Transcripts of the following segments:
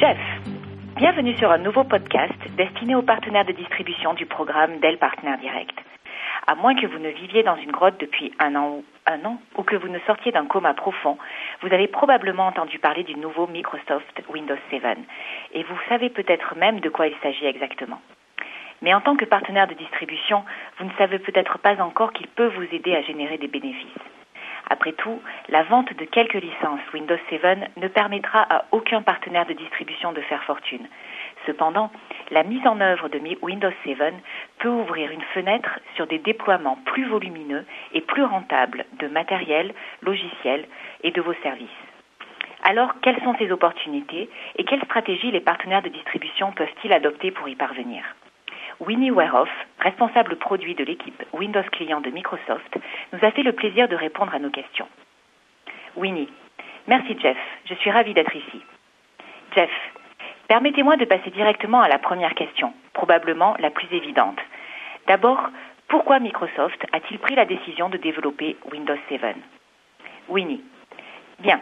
Jeff, bienvenue sur un nouveau podcast destiné aux partenaires de distribution du programme Dell Partner Direct. À moins que vous ne viviez dans une grotte depuis un an, ou, un an ou que vous ne sortiez d'un coma profond, vous avez probablement entendu parler du nouveau Microsoft Windows 7 et vous savez peut-être même de quoi il s'agit exactement. Mais en tant que partenaire de distribution, vous ne savez peut-être pas encore qu'il peut vous aider à générer des bénéfices. Après tout, la vente de quelques licences Windows 7 ne permettra à aucun partenaire de distribution de faire fortune. Cependant, la mise en œuvre de Windows 7 peut ouvrir une fenêtre sur des déploiements plus volumineux et plus rentables de matériel, logiciels et de vos services. Alors, quelles sont ces opportunités et quelles stratégies les partenaires de distribution peuvent-ils adopter pour y parvenir? Winnie Weroff, responsable produit de l'équipe Windows Client de Microsoft, nous a fait le plaisir de répondre à nos questions. Winnie, merci Jeff, je suis ravie d'être ici. Jeff, permettez-moi de passer directement à la première question, probablement la plus évidente. D'abord, pourquoi Microsoft a-t-il pris la décision de développer Windows 7 Winnie, bien,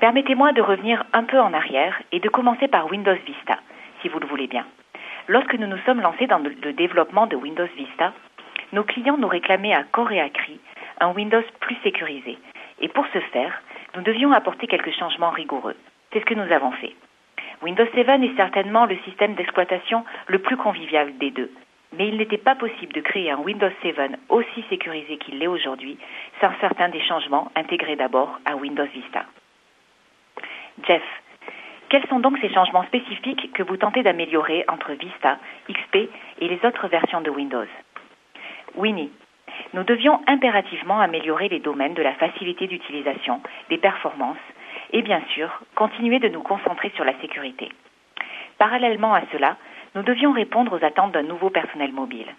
permettez-moi de revenir un peu en arrière et de commencer par Windows Vista, si vous le voulez bien. Lorsque nous nous sommes lancés dans le développement de Windows Vista, nos clients nous réclamaient à corps et à cri un Windows plus sécurisé. Et pour ce faire, nous devions apporter quelques changements rigoureux. C'est ce que nous avons fait. Windows 7 est certainement le système d'exploitation le plus convivial des deux. Mais il n'était pas possible de créer un Windows 7 aussi sécurisé qu'il l'est aujourd'hui sans certains des changements intégrés d'abord à Windows Vista. Jeff, quels sont donc ces changements spécifiques que vous tentez d'améliorer entre Vista, XP et les autres versions de Windows? Winnie, nous devions impérativement améliorer les domaines de la facilité d'utilisation, des performances et bien sûr continuer de nous concentrer sur la sécurité. Parallèlement à cela, nous devions répondre aux attentes d'un nouveau personnel mobile.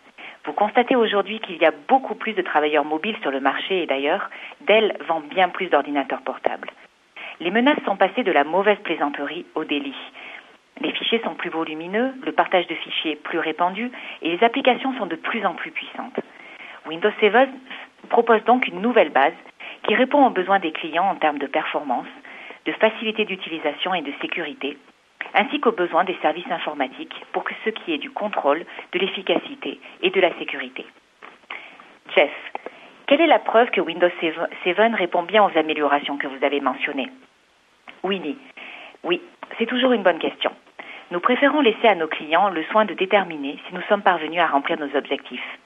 Vous constatez aujourd'hui qu'il y a beaucoup plus de travailleurs mobiles sur le marché et d'ailleurs, Dell vend bien plus d'ordinateurs portables. Les menaces sont passées de la mauvaise plaisanterie au délit. Les fichiers sont plus volumineux, le partage de fichiers plus répandu et les applications sont de plus en plus puissantes. Windows 7 propose donc une nouvelle base qui répond aux besoins des clients en termes de performance, de facilité d'utilisation et de sécurité, ainsi qu'aux besoins des services informatiques pour que ce qui est du contrôle, de l'efficacité et de la sécurité. Jeff, quelle est la preuve que Windows 7 répond bien aux améliorations que vous avez mentionnées? Oui, c'est toujours une bonne question. Nous préférons laisser à nos clients le soin de déterminer si nous sommes parvenus à remplir nos objectifs.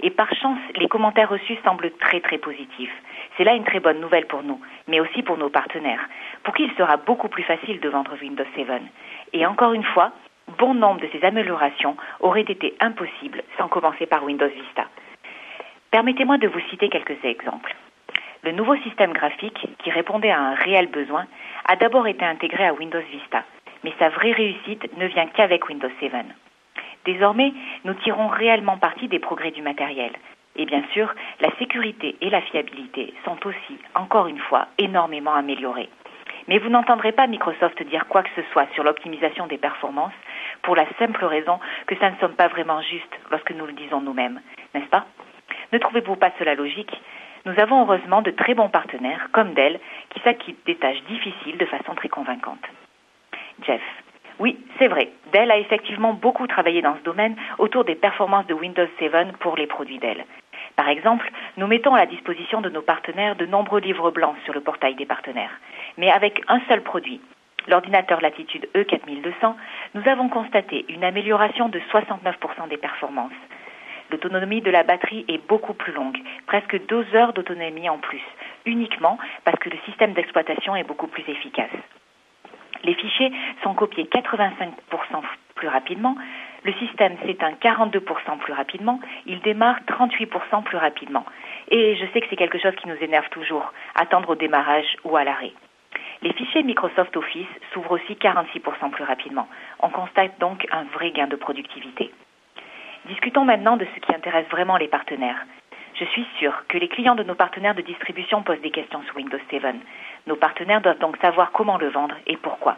Et par chance, les commentaires reçus semblent très très positifs. C'est là une très bonne nouvelle pour nous, mais aussi pour nos partenaires, pour qui il sera beaucoup plus facile de vendre Windows 7. Et encore une fois, bon nombre de ces améliorations auraient été impossibles sans commencer par Windows Vista. Permettez-moi de vous citer quelques exemples. Le nouveau système graphique, qui répondait à un réel besoin, a d'abord été intégré à Windows Vista, mais sa vraie réussite ne vient qu'avec Windows 7. Désormais, nous tirons réellement parti des progrès du matériel. Et bien sûr, la sécurité et la fiabilité sont aussi, encore une fois, énormément améliorées. Mais vous n'entendrez pas Microsoft dire quoi que ce soit sur l'optimisation des performances pour la simple raison que ça ne sommes pas vraiment juste lorsque nous le disons nous-mêmes, n'est-ce pas? Ne trouvez-vous pas cela logique? Nous avons heureusement de très bons partenaires, comme Dell, qui s'acquittent des tâches difficiles de façon très convaincante. Jeff. Oui, c'est vrai. Dell a effectivement beaucoup travaillé dans ce domaine autour des performances de Windows 7 pour les produits Dell. Par exemple, nous mettons à la disposition de nos partenaires de nombreux livres blancs sur le portail des partenaires. Mais avec un seul produit, l'ordinateur Latitude E4200, nous avons constaté une amélioration de 69% des performances. L'autonomie de la batterie est beaucoup plus longue, presque 12 heures d'autonomie en plus, uniquement parce que le système d'exploitation est beaucoup plus efficace. Les fichiers sont copiés 85% plus rapidement, le système s'éteint 42% plus rapidement, il démarre 38% plus rapidement. Et je sais que c'est quelque chose qui nous énerve toujours, attendre au démarrage ou à l'arrêt. Les fichiers Microsoft Office s'ouvrent aussi 46% plus rapidement. On constate donc un vrai gain de productivité. Discutons maintenant de ce qui intéresse vraiment les partenaires. Je suis sûre que les clients de nos partenaires de distribution posent des questions sur Windows 7. Nos partenaires doivent donc savoir comment le vendre et pourquoi.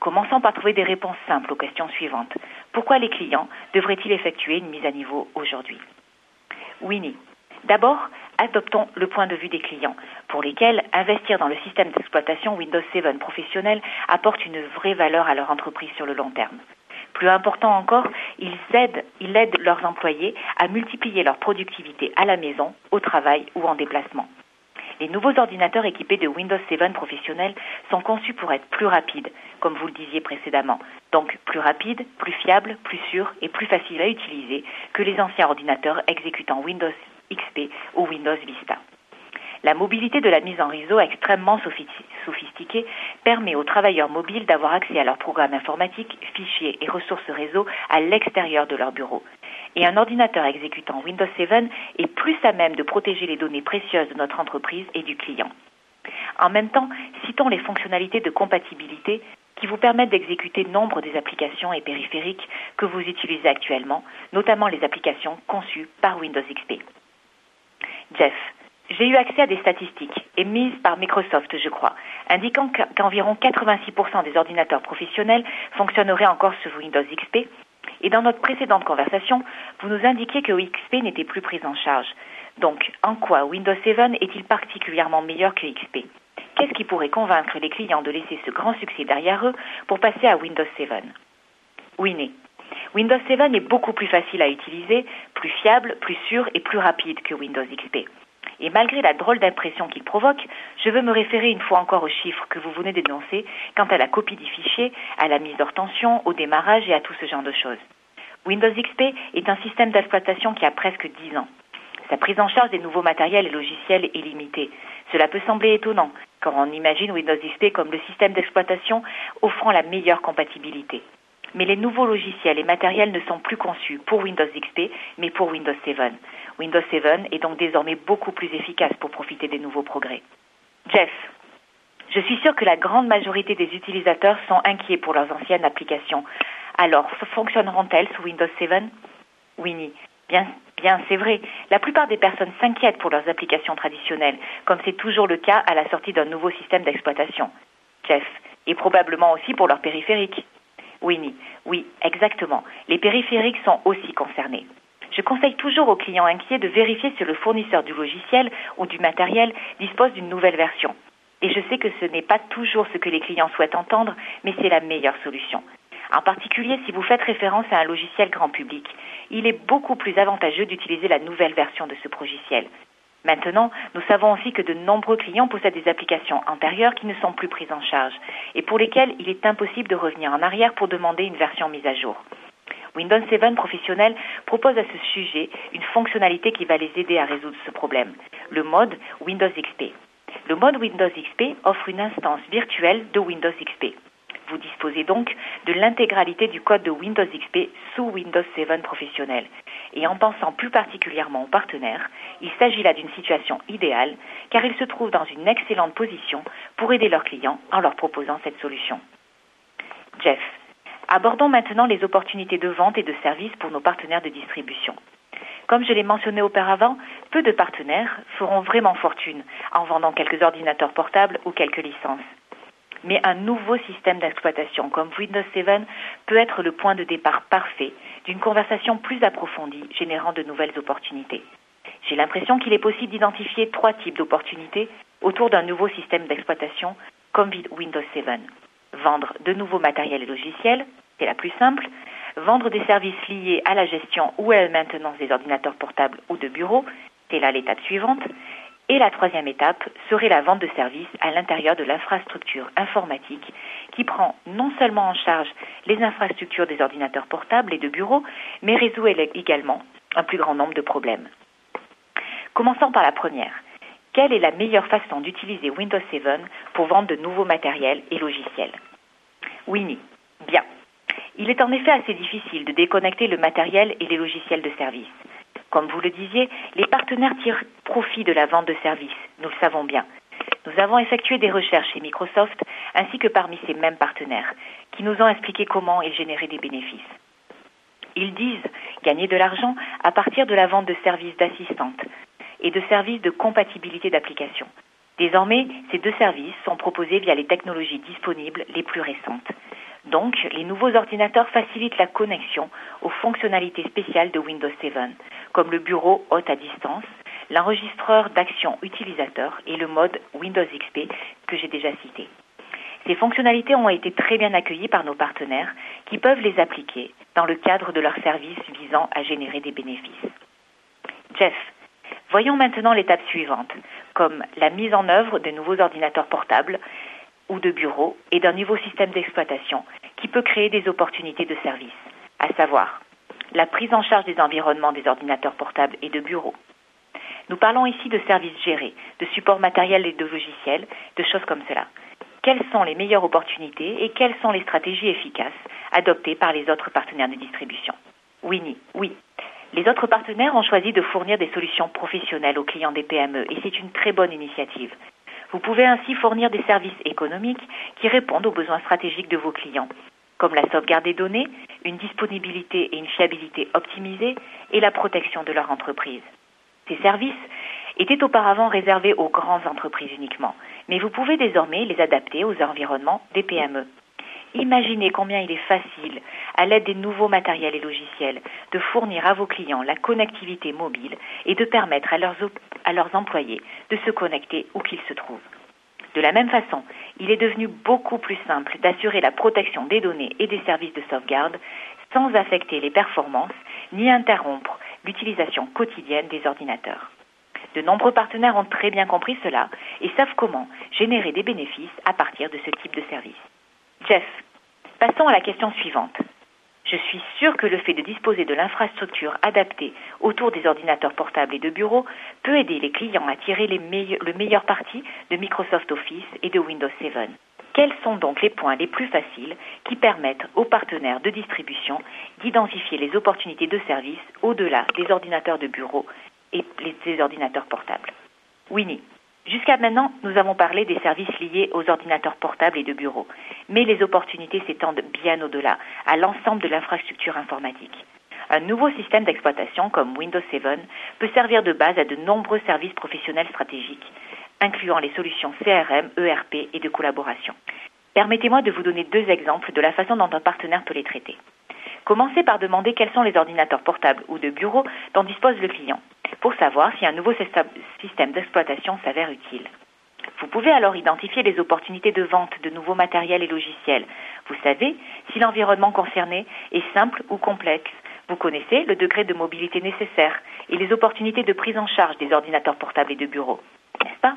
Commençons par trouver des réponses simples aux questions suivantes. Pourquoi les clients devraient-ils effectuer une mise à niveau aujourd'hui? Winnie. D'abord, adoptons le point de vue des clients, pour lesquels investir dans le système d'exploitation Windows 7 professionnel apporte une vraie valeur à leur entreprise sur le long terme. Plus important encore, ils aident, leurs employés à multiplier leur productivité à la maison, au travail ou en déplacement. Les nouveaux ordinateurs équipés de Windows 7 professionnel sont conçus pour être plus rapides, comme vous le disiez précédemment. Donc plus rapides, plus fiables, plus sûrs et plus faciles à utiliser que les anciens ordinateurs exécutant Windows XP ou Windows Vista. La mobilité de la mise en réseau extrêmement sophistiquée permet aux travailleurs mobiles d'avoir accès à leurs programmes informatiques, fichiers et ressources réseau à l'extérieur de leur bureau et un ordinateur exécutant Windows 7 est plus à même de protéger les données précieuses de notre entreprise et du client. En même temps, citons les fonctionnalités de compatibilité qui vous permettent d'exécuter nombre des applications et périphériques que vous utilisez actuellement, notamment les applications conçues par Windows XP. Jeff, j'ai eu accès à des statistiques émises par Microsoft, je crois, indiquant qu'environ 86% des ordinateurs professionnels fonctionneraient encore sur Windows XP et dans notre précédente conversation, vous nous indiquiez que XP n'était plus pris en charge. Donc, en quoi Windows 7 est-il particulièrement meilleur que XP Qu'est-ce qui pourrait convaincre les clients de laisser ce grand succès derrière eux pour passer à Windows 7 Winnie. Windows 7 est beaucoup plus facile à utiliser, plus fiable, plus sûr et plus rapide que Windows XP. Et malgré la drôle d'impression qu'il provoque, je veux me référer une fois encore aux chiffres que vous venez d'énoncer quant à la copie du fichier, à la mise hors tension, au démarrage et à tout ce genre de choses. Windows XP est un système d'exploitation qui a presque 10 ans. Sa prise en charge des nouveaux matériels et logiciels est limitée. Cela peut sembler étonnant, quand on imagine Windows XP comme le système d'exploitation offrant la meilleure compatibilité. Mais les nouveaux logiciels et matériels ne sont plus conçus pour Windows XP, mais pour Windows 7. Windows 7 est donc désormais beaucoup plus efficace pour profiter des nouveaux progrès. Jeff, je suis sûr que la grande majorité des utilisateurs sont inquiets pour leurs anciennes applications. Alors, fonctionneront-elles sous Windows 7 Winnie, bien, bien, c'est vrai. La plupart des personnes s'inquiètent pour leurs applications traditionnelles, comme c'est toujours le cas à la sortie d'un nouveau système d'exploitation. Jeff, et probablement aussi pour leurs périphériques. Winnie, oui, exactement. Les périphériques sont aussi concernés. Je conseille toujours aux clients inquiets de vérifier si le fournisseur du logiciel ou du matériel dispose d'une nouvelle version. Et je sais que ce n'est pas toujours ce que les clients souhaitent entendre, mais c'est la meilleure solution. En particulier si vous faites référence à un logiciel grand public, il est beaucoup plus avantageux d'utiliser la nouvelle version de ce logiciel. Maintenant, nous savons aussi que de nombreux clients possèdent des applications antérieures qui ne sont plus prises en charge et pour lesquelles il est impossible de revenir en arrière pour demander une version mise à jour. Windows 7 Professionnel propose à ce sujet une fonctionnalité qui va les aider à résoudre ce problème, le mode Windows XP. Le mode Windows XP offre une instance virtuelle de Windows XP. Vous disposez donc de l'intégralité du code de Windows XP sous Windows 7 Professionnel. Et en pensant plus particulièrement aux partenaires, il s'agit là d'une situation idéale car ils se trouvent dans une excellente position pour aider leurs clients en leur proposant cette solution. Jeff, Abordons maintenant les opportunités de vente et de service pour nos partenaires de distribution. Comme je l'ai mentionné auparavant, peu de partenaires feront vraiment fortune en vendant quelques ordinateurs portables ou quelques licences. Mais un nouveau système d'exploitation comme Windows 7 peut être le point de départ parfait d'une conversation plus approfondie générant de nouvelles opportunités. J'ai l'impression qu'il est possible d'identifier trois types d'opportunités autour d'un nouveau système d'exploitation comme Windows 7 vendre de nouveaux matériels et logiciels, c'est la plus simple, vendre des services liés à la gestion ou à la maintenance des ordinateurs portables ou de bureaux, c'est là l'étape suivante, et la troisième étape serait la vente de services à l'intérieur de l'infrastructure informatique qui prend non seulement en charge les infrastructures des ordinateurs portables et de bureaux, mais résout également un plus grand nombre de problèmes. Commençons par la première. Quelle est la meilleure façon d'utiliser Windows 7 pour vendre de nouveaux matériels et logiciels? Winnie. Bien. Il est en effet assez difficile de déconnecter le matériel et les logiciels de service. Comme vous le disiez, les partenaires tirent profit de la vente de services, nous le savons bien. Nous avons effectué des recherches chez Microsoft ainsi que parmi ces mêmes partenaires, qui nous ont expliqué comment ils généraient des bénéfices. Ils disent gagner de l'argent à partir de la vente de services d'assistante, et de services de compatibilité d'application. Désormais, ces deux services sont proposés via les technologies disponibles les plus récentes. Donc, les nouveaux ordinateurs facilitent la connexion aux fonctionnalités spéciales de Windows 7, comme le bureau hôte à distance, l'enregistreur d'action utilisateur et le mode Windows XP que j'ai déjà cité. Ces fonctionnalités ont été très bien accueillies par nos partenaires qui peuvent les appliquer dans le cadre de leurs services visant à générer des bénéfices. Jeff, voyons maintenant l'étape suivante, comme la mise en œuvre de nouveaux ordinateurs portables ou de bureaux et d'un nouveau système d'exploitation qui peut créer des opportunités de service, à savoir la prise en charge des environnements des ordinateurs portables et de bureaux. Nous parlons ici de services gérés, de support matériel et de logiciels, de choses comme cela. Quelles sont les meilleures opportunités et quelles sont les stratégies efficaces adoptées par les autres partenaires de distribution? Winnie, oui. Les autres partenaires ont choisi de fournir des solutions professionnelles aux clients des PME et c'est une très bonne initiative. Vous pouvez ainsi fournir des services économiques qui répondent aux besoins stratégiques de vos clients, comme la sauvegarde des données, une disponibilité et une fiabilité optimisées et la protection de leur entreprise. Ces services étaient auparavant réservés aux grandes entreprises uniquement, mais vous pouvez désormais les adapter aux environnements des PME. Imaginez combien il est facile, à l'aide des nouveaux matériels et logiciels, de fournir à vos clients la connectivité mobile et de permettre à leurs, employés de se connecter où qu'ils se trouvent. De la même façon, il est devenu beaucoup plus simple d'assurer la protection des données et des services de sauvegarde sans affecter les performances ni interrompre l'utilisation quotidienne des ordinateurs. De nombreux partenaires ont très bien compris cela et savent comment générer des bénéfices à partir de ce type de service. Jeff, passons à la question suivante. Je suis sûr que le fait de disposer de l'infrastructure adaptée autour des ordinateurs portables et de bureaux peut aider les clients à tirer le meilleur parti de Microsoft Office et de Windows 7. Quels sont donc les points les plus faciles qui permettent aux partenaires de distribution d'identifier les opportunités de service au-delà des ordinateurs de bureau et des ordinateurs portables? Winnie. Jusqu'à maintenant, nous avons parlé des services liés aux ordinateurs portables et de bureaux, mais les opportunités s'étendent bien au-delà, à l'ensemble de l'infrastructure informatique. Un nouveau système d'exploitation comme Windows 7 peut servir de base à de nombreux services professionnels stratégiques, incluant les solutions CRM, ERP et de collaboration. Permettez-moi de vous donner deux exemples de la façon dont un partenaire peut les traiter. Commencez par demander quels sont les ordinateurs portables ou de bureau dont dispose le client pour savoir si un nouveau système d'exploitation s'avère utile. Vous pouvez alors identifier les opportunités de vente de nouveaux matériels et logiciels. Vous savez si l'environnement concerné est simple ou complexe. Vous connaissez le degré de mobilité nécessaire et les opportunités de prise en charge des ordinateurs portables et de bureau. N'est-ce pas?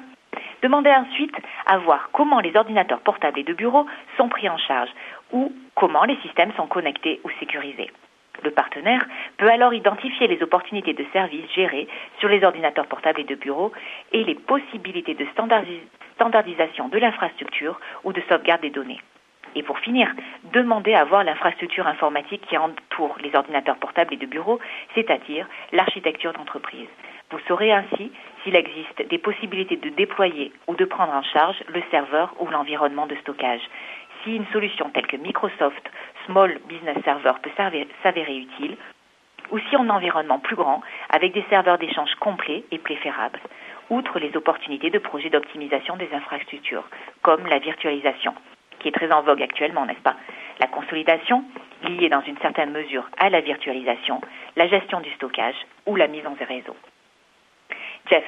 Demandez ensuite à voir comment les ordinateurs portables et de bureau sont pris en charge ou comment les systèmes sont connectés ou sécurisés. Le partenaire peut alors identifier les opportunités de services gérés sur les ordinateurs portables et de bureau et les possibilités de standardisation de l'infrastructure ou de sauvegarde des données. Et pour finir, demandez à voir l'infrastructure informatique qui entoure les ordinateurs portables et de bureau, c'est-à-dire l'architecture d'entreprise. Vous saurez ainsi s'il existe des possibilités de déployer ou de prendre en charge le serveur ou l'environnement de stockage si une solution telle que Microsoft Small Business Server peut s'avérer utile, ou si un environnement plus grand, avec des serveurs d'échange complets et préférables, outre les opportunités de projets d'optimisation des infrastructures, comme la virtualisation, qui est très en vogue actuellement, n'est-ce pas? La consolidation, liée dans une certaine mesure à la virtualisation, la gestion du stockage ou la mise en réseau. Jeff,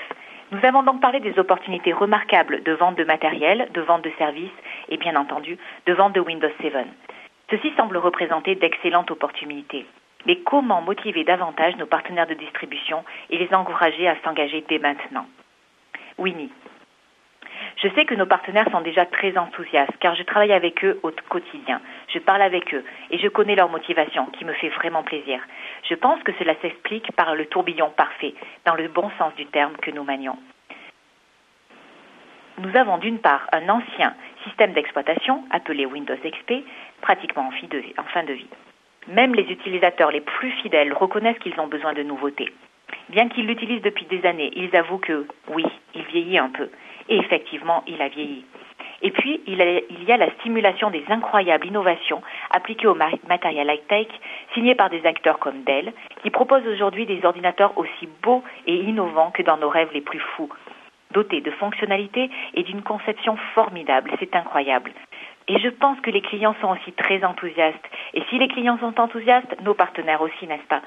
nous avons donc parlé des opportunités remarquables de vente de matériel, de vente de services et bien entendu de vente de Windows 7. Ceci semble représenter d'excellentes opportunités. Mais comment motiver davantage nos partenaires de distribution et les encourager à s'engager dès maintenant? Winnie. Je sais que nos partenaires sont déjà très enthousiastes car je travaille avec eux au quotidien. Je parle avec eux et je connais leur motivation qui me fait vraiment plaisir. Je pense que cela s'explique par le tourbillon parfait, dans le bon sens du terme que nous manions. Nous avons d'une part un ancien système d'exploitation appelé Windows XP, pratiquement en fin de vie. Même les utilisateurs les plus fidèles reconnaissent qu'ils ont besoin de nouveautés. Bien qu'ils l'utilisent depuis des années, ils avouent que oui, il vieillit un peu. Et effectivement, il a vieilli. Et puis, il, y a la stimulation des incroyables innovations appliquées au matériel high-tech, signées par des acteurs comme Dell, qui proposent aujourd'hui des ordinateurs aussi beaux et innovants que dans nos rêves les plus fous. Dotés de fonctionnalités et d'une conception formidable, c'est incroyable. Et je pense que les clients sont aussi très enthousiastes. Et si les clients sont enthousiastes, nos partenaires aussi, n'est-ce pas?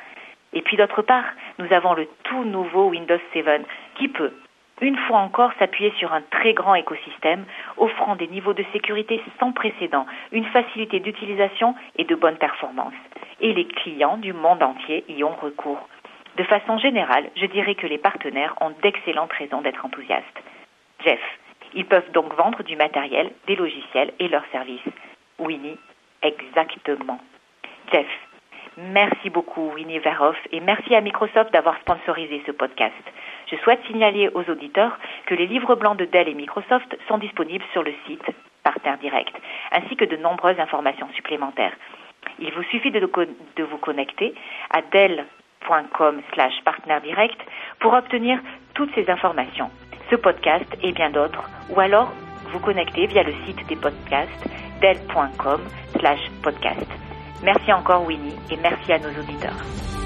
Et puis d'autre part, nous avons le tout nouveau Windows 7 qui peut, une fois encore, s'appuyer sur un très grand écosystème offrant des niveaux de sécurité sans précédent, une facilité d'utilisation et de bonne performance. Et les clients du monde entier y ont recours. De façon générale, je dirais que les partenaires ont d'excellentes raisons d'être enthousiastes. Jeff, ils peuvent donc vendre du matériel, des logiciels et leurs services. Winnie, exactement. Jeff, merci beaucoup Winnie Verhoff et merci à Microsoft d'avoir sponsorisé ce podcast. Je souhaite signaler aux auditeurs que les livres blancs de Dell et Microsoft sont disponibles sur le site Partenaire Direct, ainsi que de nombreuses informations supplémentaires. Il vous suffit de, vous connecter à direct pour obtenir toutes ces informations, ce podcast et bien d'autres, ou alors vous connecter via le site des podcasts dell.com slash podcast. Merci encore Winnie et merci à nos auditeurs.